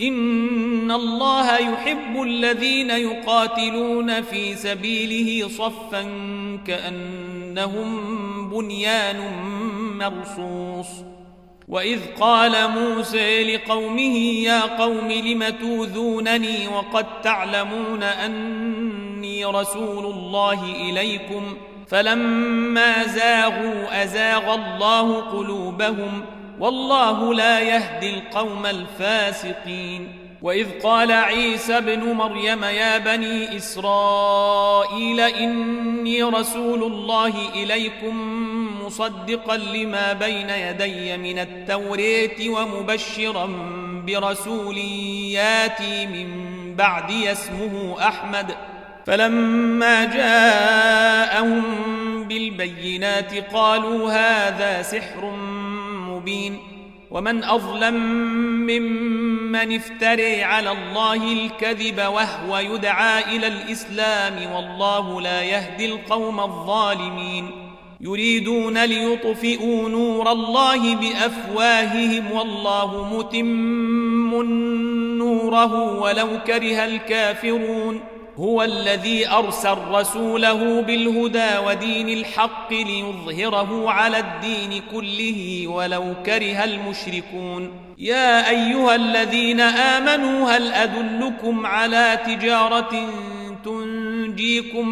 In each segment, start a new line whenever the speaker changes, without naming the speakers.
إن الله يحب الذين يقاتلون في سبيله صفا كأنهم بنيان مرصوص وإذ قال موسى لقومه يا قوم لم توذونني وقد تعلمون أني رسول الله إليكم فلما زاغوا أزاغ الله قلوبهم والله لا يهدي القوم الفاسقين. وإذ قال عيسى ابن مريم يا بني إسرائيل إني رسول الله إليكم مصدقا لما بين يدي من التوريت ومبشرا برسول ياتي من بعدي اسمه أحمد. فلما جاءهم بالبينات قالوا هذا سحر مبين ومن أظلم ممن افتري على الله الكذب وهو يدعى إلى الإسلام والله لا يهدي القوم الظالمين يريدون ليطفئوا نور الله بأفواههم والله متم نوره ولو كره الكافرون هو الذي أرسل رسوله بالهدى ودين الحق ليظهره على الدين كله ولو كره المشركون. يا أيها الذين آمنوا هل أدلكم على تجارة تنجيكم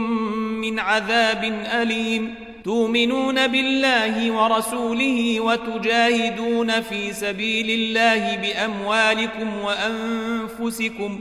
من عذاب أليم؟ تؤمنون بالله ورسوله وتجاهدون في سبيل الله بأموالكم وأنفسكم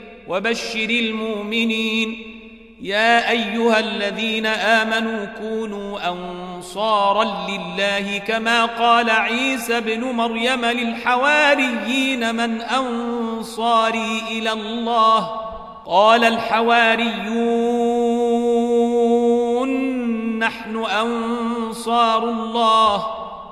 وبشر المؤمنين. يا أيها الذين آمنوا كونوا أنصارا لله كما قال عيسى بن مريم للحواريين من أنصاري إلى الله. قال الحواريون نحن أنصار الله.